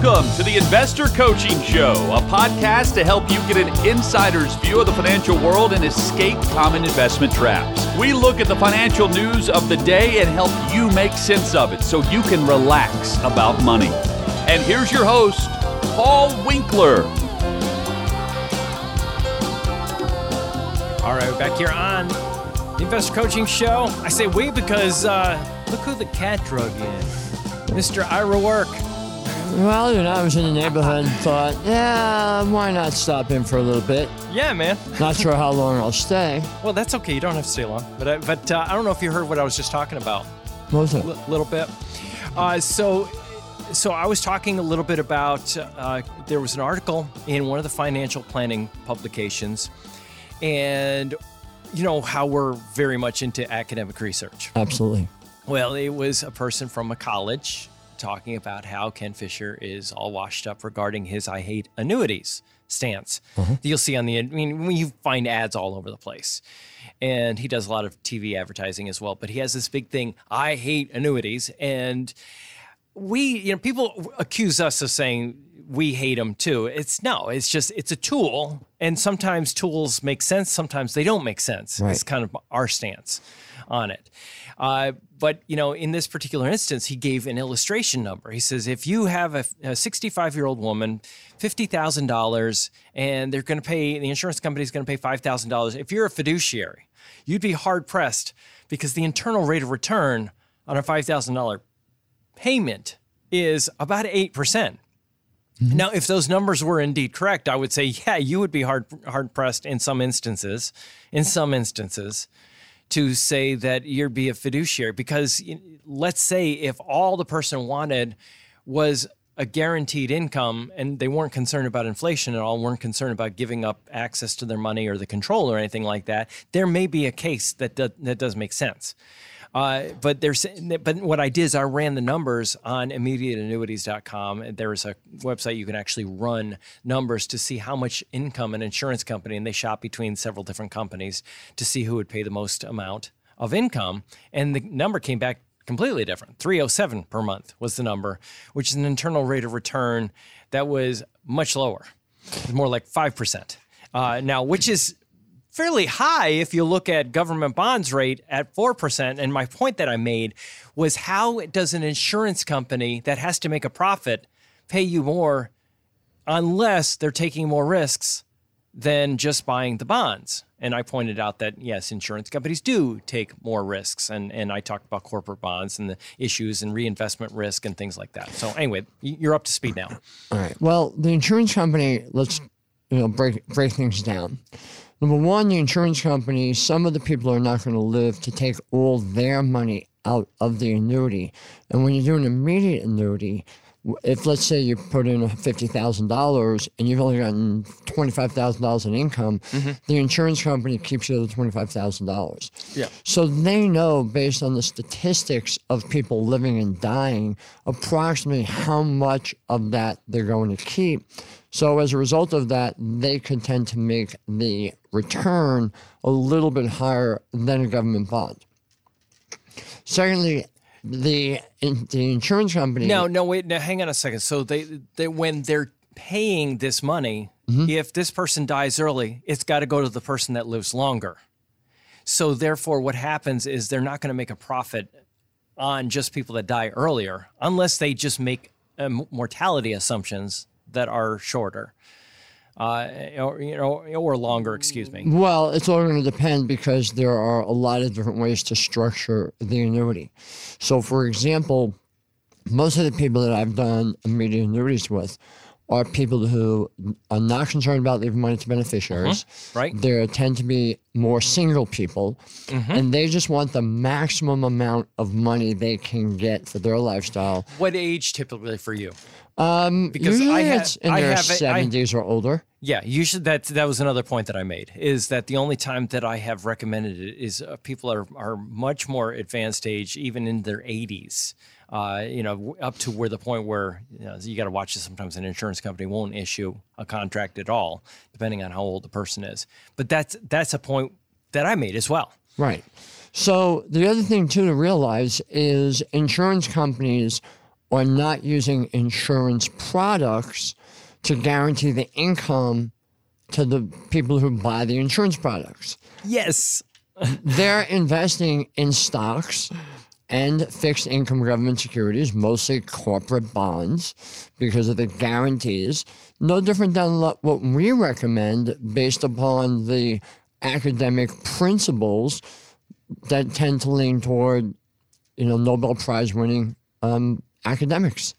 Welcome to the Investor Coaching Show, a podcast to help you get an insider's view of the financial world and escape common investment traps. We look at the financial news of the day and help you make sense of it so you can relax about money. And here's your host, Paul Winkler. All right, we're back here on the Investor Coaching Show. I say we because uh, look who the cat drug in. Mr. Ira Work. Well, you know, I was in the neighborhood and thought, yeah, why not stop in for a little bit? Yeah, man. Not sure how long I'll stay. Well, that's okay. You don't have to stay long. But, I, but uh, I don't know if you heard what I was just talking about. What was it? A L- little bit. Uh, so, so I was talking a little bit about uh, there was an article in one of the financial planning publications, and you know how we're very much into academic research. Absolutely. Well, it was a person from a college talking about how Ken Fisher is all washed up regarding his I hate annuities stance mm-hmm. that you'll see on the I mean you find ads all over the place. And he does a lot of TV advertising as well, but he has this big thing, I hate annuities and we, you know, people accuse us of saying we hate them too. It's no, it's just it's a tool, and sometimes tools make sense, sometimes they don't make sense. Right. It's kind of our stance on it. Uh, but you know, in this particular instance, he gave an illustration number. He says if you have a 65 year old woman, fifty thousand dollars, and they're going to pay the insurance company is going to pay five thousand dollars. If you're a fiduciary, you'd be hard pressed because the internal rate of return on a five thousand dollar payment is about 8%. Now, if those numbers were indeed correct, I would say, yeah, you would be hard hard pressed in some instances, in some instances, to say that you'd be a fiduciary because let's say if all the person wanted was a guaranteed income and they weren't concerned about inflation at all, weren't concerned about giving up access to their money or the control or anything like that, there may be a case that do, that does make sense. Uh, but there's but what I did is I ran the numbers on immediateannuities.com. There is a website you can actually run numbers to see how much income an insurance company and they shop between several different companies to see who would pay the most amount of income. And the number came back completely different. 307 per month was the number, which is an internal rate of return that was much lower. Was more like 5%. Uh, now, which is fairly high if you look at government bonds rate at 4%. And my point that I made was how does an insurance company that has to make a profit pay you more unless they're taking more risks than just buying the bonds? And I pointed out that yes, insurance companies do take more risks, and and I talked about corporate bonds and the issues and reinvestment risk and things like that. So anyway, you're up to speed now. All right. Well, the insurance company, let's you know break break things down. Number one, the insurance company, some of the people are not going to live to take all their money out of the annuity. And when you do an immediate annuity, if let's say you put in fifty thousand dollars and you've only gotten twenty five thousand dollars in income, mm-hmm. the insurance company keeps you the twenty five thousand dollars. Yeah. So they know based on the statistics of people living and dying, approximately how much of that they're going to keep. So as a result of that, they could tend to make the return a little bit higher than a government bond. Secondly, the the insurance company. No, no, wait. Now, hang on a second. So they, they when they're paying this money, if this person dies early, it's got to go to the person that lives longer. So therefore, what happens is they're not going to make a profit on just people that die earlier, unless they just make um, mortality assumptions that are shorter, uh, or you know, or longer. Excuse me. Well, it's all going to depend because there are a lot of different ways to structure the annuity. So, for example, most of the people that I've done immediate annuities with are people who are not concerned about leaving money to beneficiaries. right. There tend to be more single people, and they just want the maximum amount of money they can get for their lifestyle. What age typically for you? Um, Because usually I ha- it's in I their have seventies or older. Yeah, you should. That that was another point that I made. Is that the only time that I have recommended it is uh, people are are much more advanced age, even in their 80s. Uh, you know, up to where the point where you, know, you got to watch this. Sometimes an insurance company won't issue a contract at all, depending on how old the person is. But that's that's a point that I made as well. Right. So the other thing too to realize is insurance companies are not using insurance products to guarantee the income to the people who buy the insurance products. Yes. They're investing in stocks and fixed income government securities, mostly corporate bonds, because of the guarantees. No different than what we recommend based upon the academic principles that tend to lean toward, you know, Nobel Prize winning um, academics.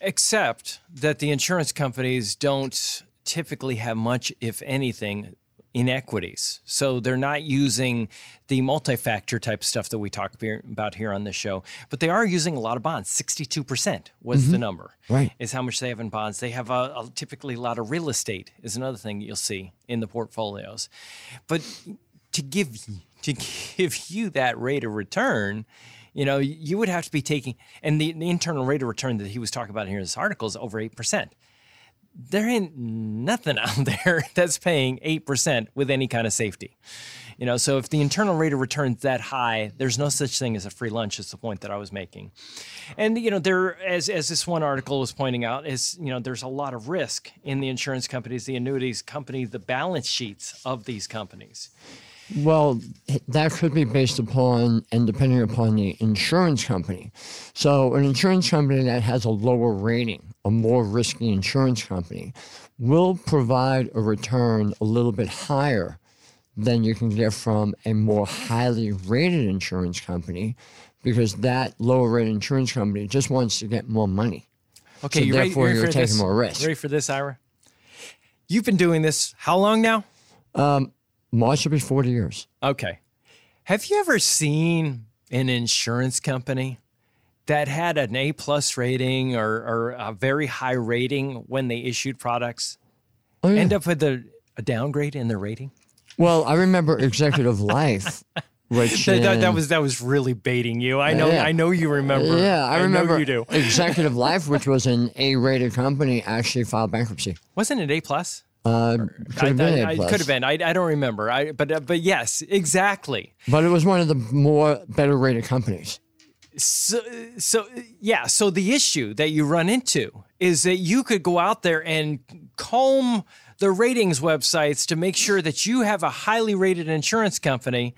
Except that the insurance companies don't typically have much, if anything, in equities. So they're not using the multi-factor type stuff that we talk about here on this show, but they are using a lot of bonds. 62% was the mm-hmm. number. Right. Is how much they have in bonds. They have a, a, typically a lot of real estate is another thing you'll see in the portfolios. But to give to give you that rate of return, you know, you would have to be taking and the, the internal rate of return that he was talking about here in this article is over 8% there ain't nothing out there that's paying 8% with any kind of safety. You know, so if the internal rate of return is that high, there's no such thing as a free lunch, is the point that I was making. And, you know, there, as, as this one article was pointing out, is, you know, there's a lot of risk in the insurance companies, the annuities company, the balance sheets of these companies. Well, that could be based upon and depending upon the insurance company. So, an insurance company that has a lower rating, a more risky insurance company, will provide a return a little bit higher than you can get from a more highly rated insurance company because that lower rated insurance company just wants to get more money. Okay, So you ready, therefore you ready you're for taking this? more risk. Ready for this, Ira? You've been doing this how long now? Um, March will be 40 years. Okay. Have you ever seen an insurance company that had an A plus rating or, or a very high rating when they issued products Oh, yeah. end up with a, a downgrade in their rating? Well, I remember Executive Life, which That, that, that was that was really baiting you. I know Yeah. I know you remember. Yeah, I remember know you do. Executive Life, which was an A-rated company, actually filed bankruptcy. Wasn't it A plus? Uh, could have been I, plus, could have been. I, I don't remember. I but uh, but yes, exactly. but it was one of the more better-rated companies. So, so yeah. So the issue that you run into is that you could go out there and comb the ratings websites to make sure that you have a highly rated insurance company,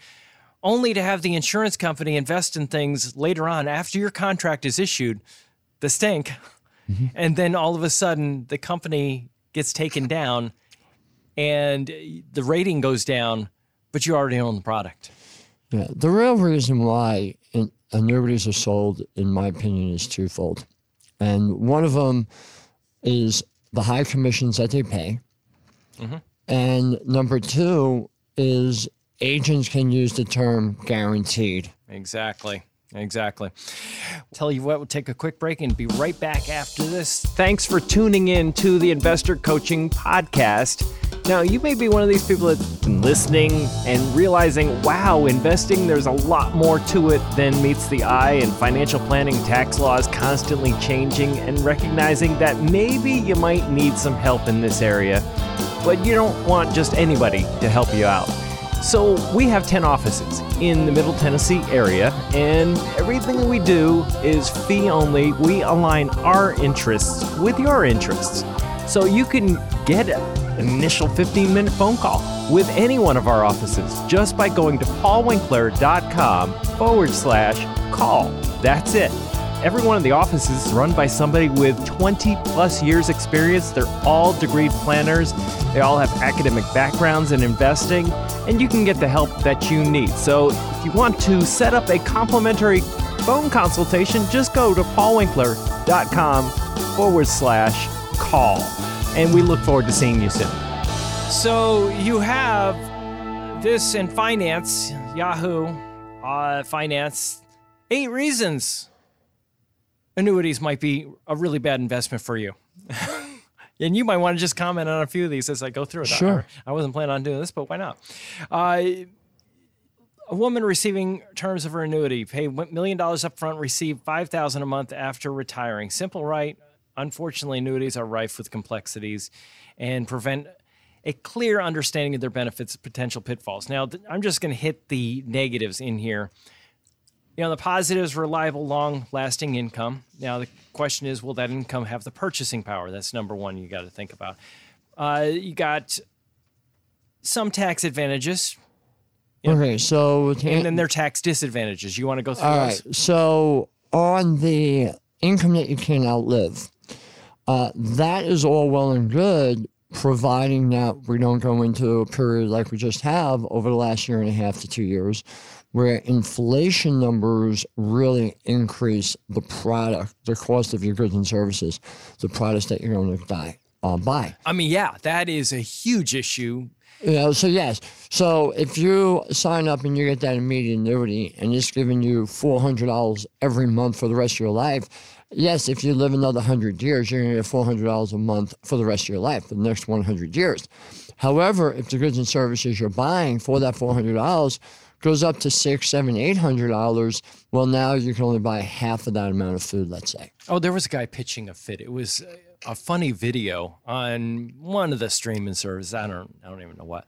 only to have the insurance company invest in things later on after your contract is issued, the stink, and then all of a sudden the company gets taken down, and uh, the rating goes down, but you already own the product. Yeah, the real reason why annuities are sold, in my opinion, is twofold, and one of them is the high commissions that they pay, mm-hmm. and number two is agents can use the term guaranteed. Exactly. Exactly. Tell you what, we'll take a quick break and be right back after this. Thanks for tuning in to the Investor Coaching Podcast. Now, you may be one of these people that's been listening and realizing, wow, investing, there's a lot more to it than meets the eye, and financial planning, tax laws constantly changing, and recognizing that maybe you might need some help in this area, but you don't want just anybody to help you out. So we have 10 offices in the Middle Tennessee area, and everything that we do is fee only. We align our interests with your interests. So you can get an initial 15 minute phone call with any one of our offices just by going to paulwinkler.com forward slash call. That's it. Every one of the offices is run by somebody with 20 plus years experience. They're all degree planners. They all have academic backgrounds in investing, and you can get the help that you need. So if you want to set up a complimentary phone consultation, just go to paulwinkler.com forward slash call. And we look forward to seeing you soon. So you have this in finance, Yahoo uh, Finance, eight reasons annuities might be a really bad investment for you. and you might want to just comment on a few of these as I go through it. Sure. I, I wasn't planning on doing this, but why not? Uh, a woman receiving terms of her annuity pay $1 million up front, receive 5000 a month after retiring. Simple right. Unfortunately, annuities are rife with complexities and prevent a clear understanding of their benefits and potential pitfalls. Now, I'm just going to hit the negatives in here You know, the positive is reliable, long lasting income. Now, the question is, will that income have the purchasing power? That's number one you got to think about. Uh, you got some tax advantages, Okay, so and then there are tax disadvantages. You want to go through All those? right. So on the income that you can outlive, uh, that is all well and good, providing that we don't go into a period like we just have over the last year and a half to two years, where inflation numbers really increase the product, the cost of your goods and services, the products that you're going to buy. Uh, buy. I mean, yeah, that is a huge issue. You know, so yes. So if you sign up and you get that immediate annuity and it's giving you four hundred dollars every month for the rest of your life, yes, if you live another hundred years, you're gonna get four hundred dollars a month for the rest of your life, for the next one hundred years. However, if the goods and services you're buying for that four hundred dollars goes up to six, seven, eight hundred dollars, well now you can only buy half of that amount of food, let's say. Oh, there was a guy pitching a fit. It was a funny video on one of the streaming services. I don't, I don't even know what,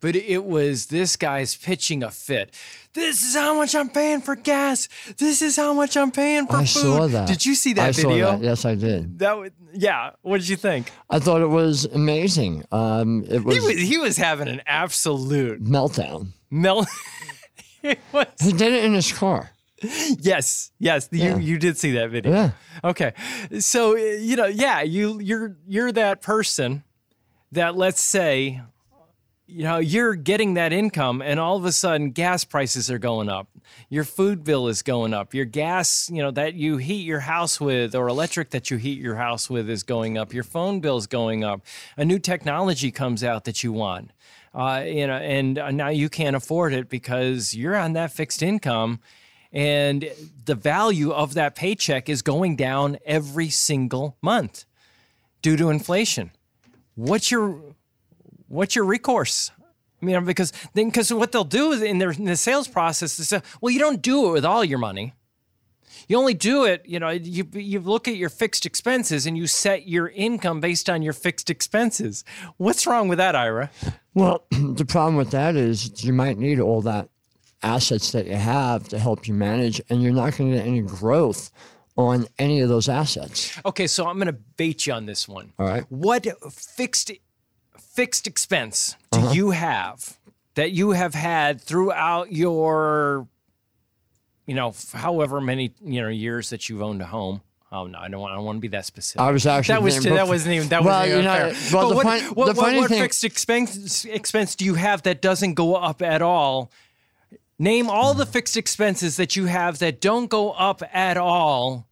but it was this guy's pitching a fit. This is how much I'm paying for gas. This is how much I'm paying for I food. saw that. Did you see that I video? saw that. Yes, I did. That was, yeah. What did you think? I thought it was amazing. Um, it was, He was he was having an absolute meltdown. melt. was, He did it in his car. yes, yes. Yeah. You you did see that video. Yeah. Okay. So you know, yeah, you you're you're that person that let's say you know, you're getting that income and all of a sudden gas prices are going up. Your food bill is going up. Your gas, you know, that you heat your house with or electric that you heat your house with is going up. Your phone bill is going up. A new technology comes out that you want. Uh, you know, and uh, now you can't afford it because you're on that fixed income and the value of that paycheck is going down every single month due to inflation. What's your what's your recourse? I mean, because then because what they'll do in their in the sales process is say, well, you don't do it with all your money. You only do it, you know, you you look at your fixed expenses and you set your income based on your fixed expenses. What's wrong with that, Ira? Well, the problem with that is you might need all that assets that you have to help you manage, and you're not going to get any growth on any of those assets. Okay, so I'm going to bait you on this one. All right. What fixed fixed expense do uh-huh. you have that you have had throughout your you know, however many, you know, years that you've owned a home? Oh no, I don't want. I don't want to be that specific. I was actually that was thinking that wasn't even that Well, wasn't even well, But the what, fun- what, the what- funny what thing- fixed expense expense do you have that doesn't go up at all? Name all the mm. fixed expenses that you have that don't go up at all.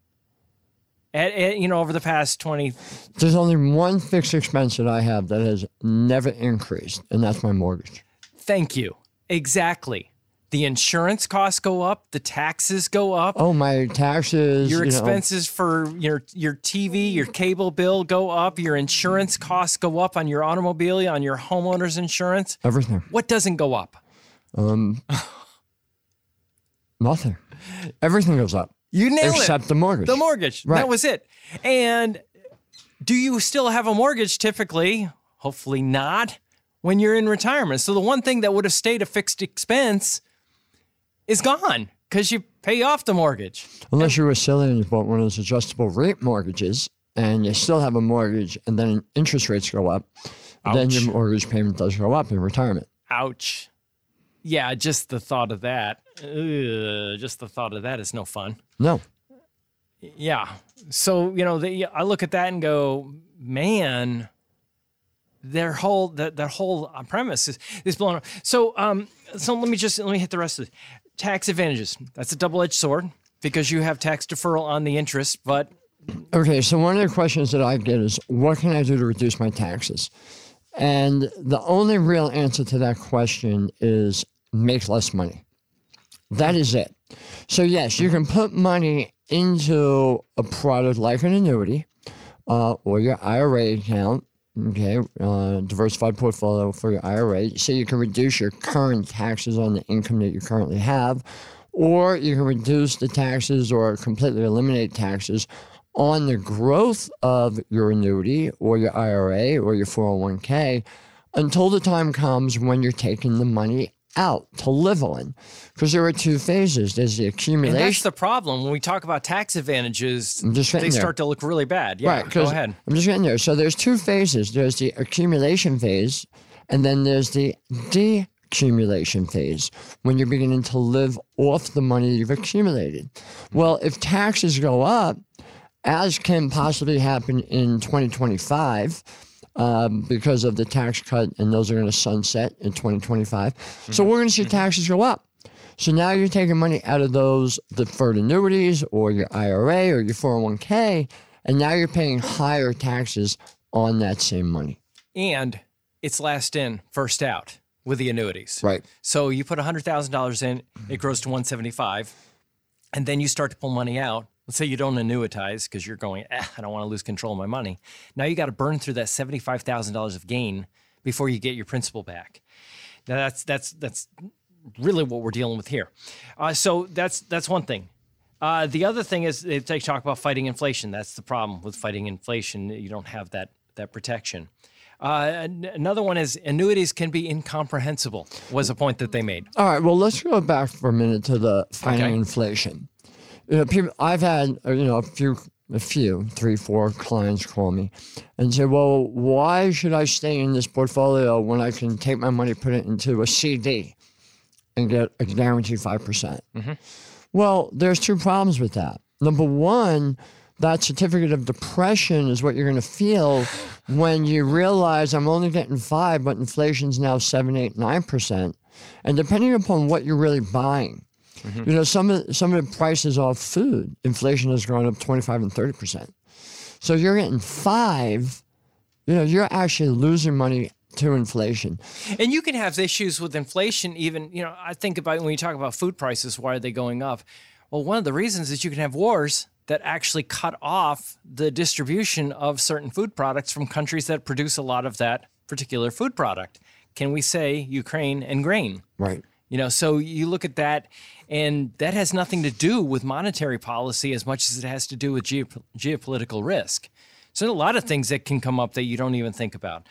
At, at you know over the past twenty. There's only one fixed expense that I have that has never increased, and that's my mortgage. Thank you. Exactly. The insurance costs go up. The taxes go up. Oh, my taxes. Your you know, expenses for your your TV, your cable bill go up. Your insurance costs go up on your automobile, on your homeowner's insurance. everything. What doesn't go up? Um, Nothing. Everything goes up You nailed except it. the mortgage. The mortgage. Right. That was it. And do you still have a mortgage typically? Hopefully not when you're in retirement. So the one thing that would have stayed a fixed expense is gone because you pay off the mortgage. Unless you were silly and you bought one of those adjustable rate mortgages and you still have a mortgage and then interest rates go up, then your mortgage payment does go up in retirement. Ouch. Yeah, just the thought of that. Ugh, just the thought of that is no fun. No. Yeah. So, you know, the, I look at that and go, man, their whole that that whole uh, premise is is blown up. So, um, so let me just let me hit the rest of it. Tax advantages. That's a double edged sword because you have tax deferral on the interest, but Okay, so one of the questions that I get is what can I do to reduce my taxes? And the only real answer to that question is make less money. That is it. So, yes, you can put money into a product like an annuity uh, or your IRA account, okay, uh, diversified portfolio for your IRA, so you can reduce your current taxes on the income that you currently have, or you can reduce the taxes or completely eliminate taxes on the growth of your annuity or your IRA or your 401k until the time comes when you're taking the money out to live on because there are two phases. There's the And accumulation. that's the problem when we talk about tax advantages. They there. start to look really bad. Yeah, Right. go ahead. I'm just getting there. So there's two phases. There's the accumulation phase, and then there's the decumulation phase when you're beginning to live off the money you've accumulated. Well, if taxes go up, as can possibly happen in 2025. Um, because of the tax cut, and those are going to sunset in 2025. So we're going to see taxes go up. So now you're taking money out of those deferred annuities or your IRA or your 401k, and now you're paying higher taxes on that same money. And it's last in, first out with the annuities. Right. So you put $100,000 in, it grows to 175, and then you start to pull money out. Let's say you don't annuitize because you're going, eh, I don't want to lose control of my money. Now you got to burn through that $75,000 of gain before you get your principal back. Now that's that's that's really what we're dealing with here. Uh, so that's that's one thing. Uh, the other thing is they talk about fighting inflation. That's the problem with fighting inflation. You don't have that that protection. Uh, another one is annuities can be incomprehensible. Was a point that they made. All right. Well, let's go back for a minute to the fighting Okay. inflation. You know, people. I've had uh, you know a few, a few, three, four clients call me and say, "Well, why should I stay in this portfolio when I can take my money, put it into a CD, and get a guaranteed five percent?" Well, there's two problems with that. Number one, that certificate of depression is what you're going to feel when you realize I'm only getting five, but inflation's now seven, eight, nine percent. And depending upon what you're really buying, Mm-hmm. you know, some of some of the prices of food, inflation has gone up 25 and 30 percent. So you're getting five, you know, you're actually losing money to inflation. And you can have issues with inflation, even, you know, I think about when you talk about food prices, why are they going up? Well, one of the reasons is you can have wars that actually cut off the distribution of certain food products from countries that produce a lot of that particular food product. Can we say Ukraine and grain? Right. You know, so you look at that, and that has nothing to do with monetary policy as much as it has to do with geop- geopolitical risk. So a lot of things that can come up that you don't even think about.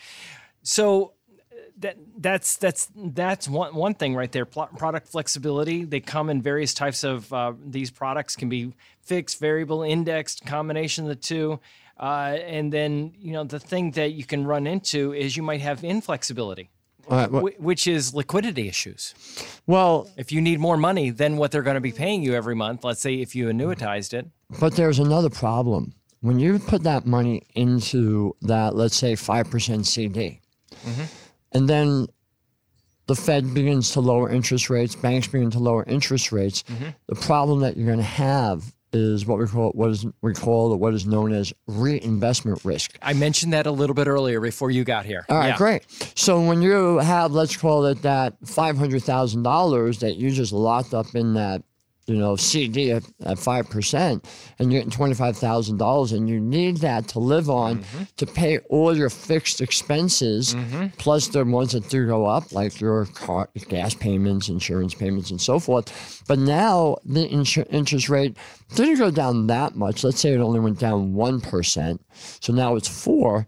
So uh, that that's that's that's one one thing right there. Pl- product flexibility. They come in various types of uh, these products can be fixed, variable, indexed, combination of the two. Uh, and then you know the thing that you can run into is you might have inflexibility, Well, wh- which is liquidity issues. well, If you need more money than what they're going to be paying you every month, let's say if you annuitized it, But there's another problem. When you put that money into that, let's say 5% CD, mm-hmm. and then the Fed begins to lower interest rates, banks begin to lower interest rates, mm-hmm. the problem that you're going to have is what we call what is we call what is known as reinvestment risk. I mentioned that a little bit earlier before you got here. All right, Yeah. great. So when you have, let's call it that five hundred thousand dollars that you just locked up in that, you know, CD at five percent, and you're getting twenty five thousand dollars, and you need that to live on mm-hmm. to pay all your fixed expenses, mm-hmm. plus the ones that do go up, like your car, gas payments, insurance payments, and so forth. But now the insu- interest rate didn't go down that much. Let's say it only went down one percent, so now it's four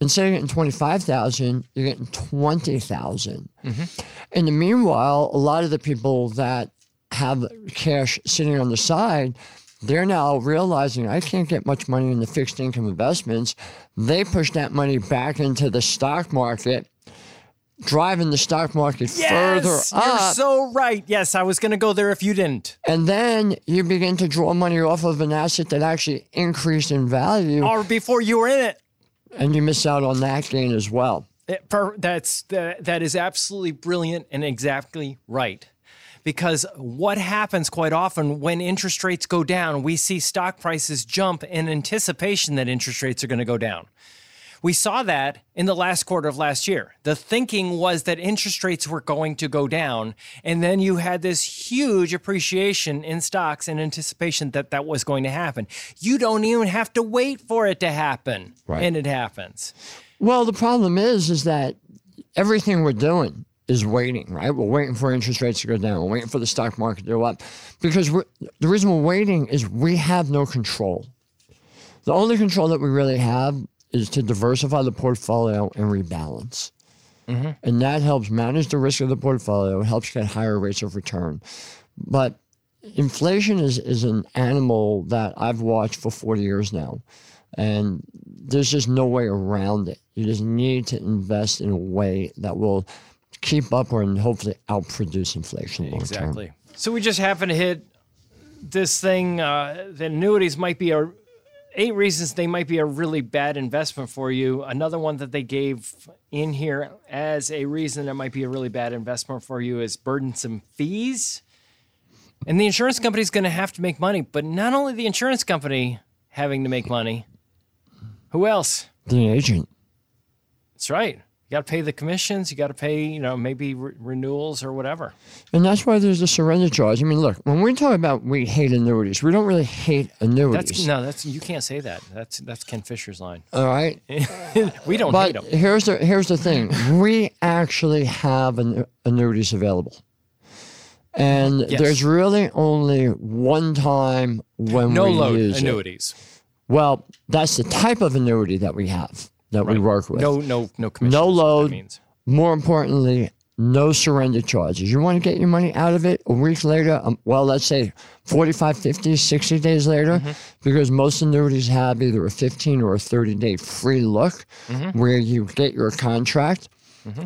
instead of getting 25,000, you're getting 20,000. Mm-hmm. In the meanwhile, a lot of the people that have cash sitting on the side, they're now realizing I can't get much money in the fixed income investments. They push that money back into the stock market, driving the stock market further Yes, you're so right. Yes, I was going to go there if you didn't. and then you begin to draw money off of an asset that actually increased in value, Or before you were in it. and you miss out on that gain as well. It- per- that's that, that is absolutely brilliant and exactly right. Because what happens quite often when interest rates go down, we see stock prices jump in anticipation that interest rates are going to go down. We saw that in the last quarter of last year. The thinking was that interest rates were going to go down, and then you had this huge appreciation in stocks in anticipation that that was going to happen. You don't even have to wait for it to happen, Right. and it happens. Well, the problem is, is that everything we're doing is waiting, right? We're waiting for interest rates to go down. We're waiting for the stock market to go up, because we're, the reason we're waiting is we have no control. The only control that we really have is to diversify the portfolio and rebalance. Mm-hmm. and that helps manage the risk of the portfolio. Helps get higher rates of return. But inflation is, is an animal that I've watched for 40 years now. And there's just no way around it. You just need to invest in a way that will keep up or and hopefully outproduce inflation long term. Exactly. So we just happen to hit this thing. Uh, the annuities might be a eight reasons they might be a really bad investment for you. Another one that they gave in here as a reason that might be a really bad investment for you is burdensome fees. And the insurance company is going to have to make money, but not only the insurance company having to make money. Who else? The agent. That's right. You got to pay the commissions. You got to pay, you know, maybe re- renewals or whatever. And that's why there's a surrender charge. I mean, look, when we talk about we hate annuities, we don't really hate annuities. That's no, that's you can't say that. That's that's Ken Fisher's line. all right. we don't But hate them. here's the here's the thing: we actually have an, annuities available, and Yes. there's really only one time when No we load use it. annuities. Well, that's the type of annuity that we have that we work with. No, no, no commissions. no is what that load. means. More importantly, no surrender charges. You want to get your money out of it a week later, um, well, let's say 45, 50, 60 days later, Mm-hmm. because most annuities have either a 15 or a 30 day free look Mm-hmm. where you get your contract.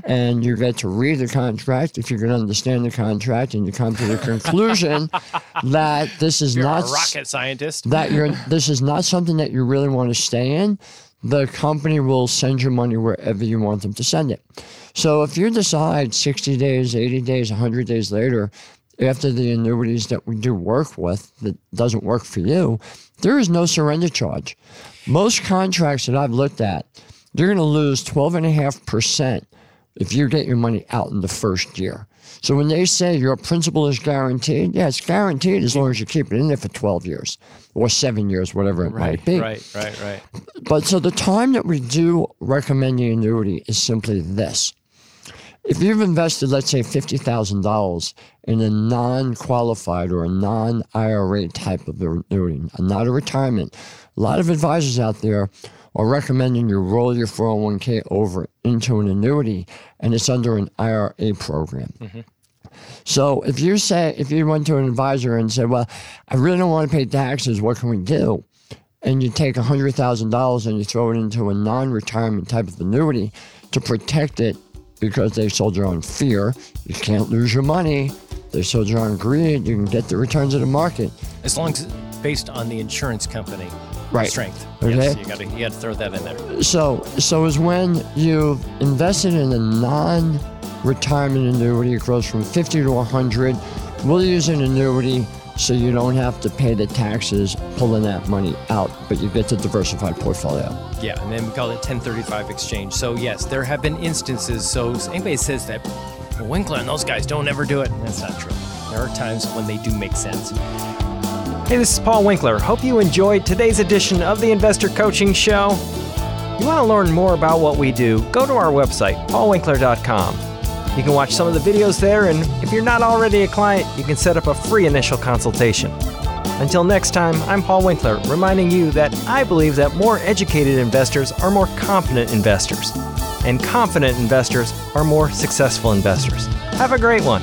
And you get to read the contract if you can understand the contract, and you come to the conclusion that this is You're not rocket scientist. that you're this is not something that you really want to stay in, the company will send your money wherever you want them to send it. So if you decide 60 days, 80 days, 100 days later, after the annuities that we do work with that doesn't work for you, there is no surrender charge. Most contracts that I've looked at, you're going to lose 12.5% if you get your money out in the first year. So when they say your principal is guaranteed, yeah, it's guaranteed as long as you keep it in there for 12 years or seven years, whatever it might be. Right, right, right. But so the time that we do recommend the annuity is simply this. If you've invested, let's say, $50,000 in a non qualified or a non IRA type of annuity, not a retirement, a lot of advisors out there are recommending you roll your 401k over into an annuity and it's under an IRA program. Mm-hmm. So if you say, if you went to an advisor and said, well, I really don't want to pay taxes, what can we do? and you take $100,000 and you throw it into a non retirement type of annuity to protect it because they sold you on fear. You can't lose your money. They sold you on greed. You can get the returns of the market. As long as based on the insurance company Right. strength. Okay. Yes, you got to you to throw that in there. So, so is when you've invested in a non retirement annuity, it grows from 50 to 100. We'll use an annuity so you don't have to pay the taxes pulling that money out, but you get the diversified portfolio. Yeah, and then we call it 1035 exchange. So yes, there have been instances. So anybody says that well, Winkler and those guys don't ever do it, that's not true. There are times when they do make sense. Hey, this is Paul Winkler. Hope you enjoyed today's edition of the Investor Coaching Show. You want to learn more about what we do? Go to our website, paulwinkler.com. You can watch some of the videos there, and if you're not already a client, you can set up a free initial consultation. Until next time, I'm Paul Winkler, reminding you that I believe that more educated investors are more confident investors, and confident investors are more successful investors. Have a great one.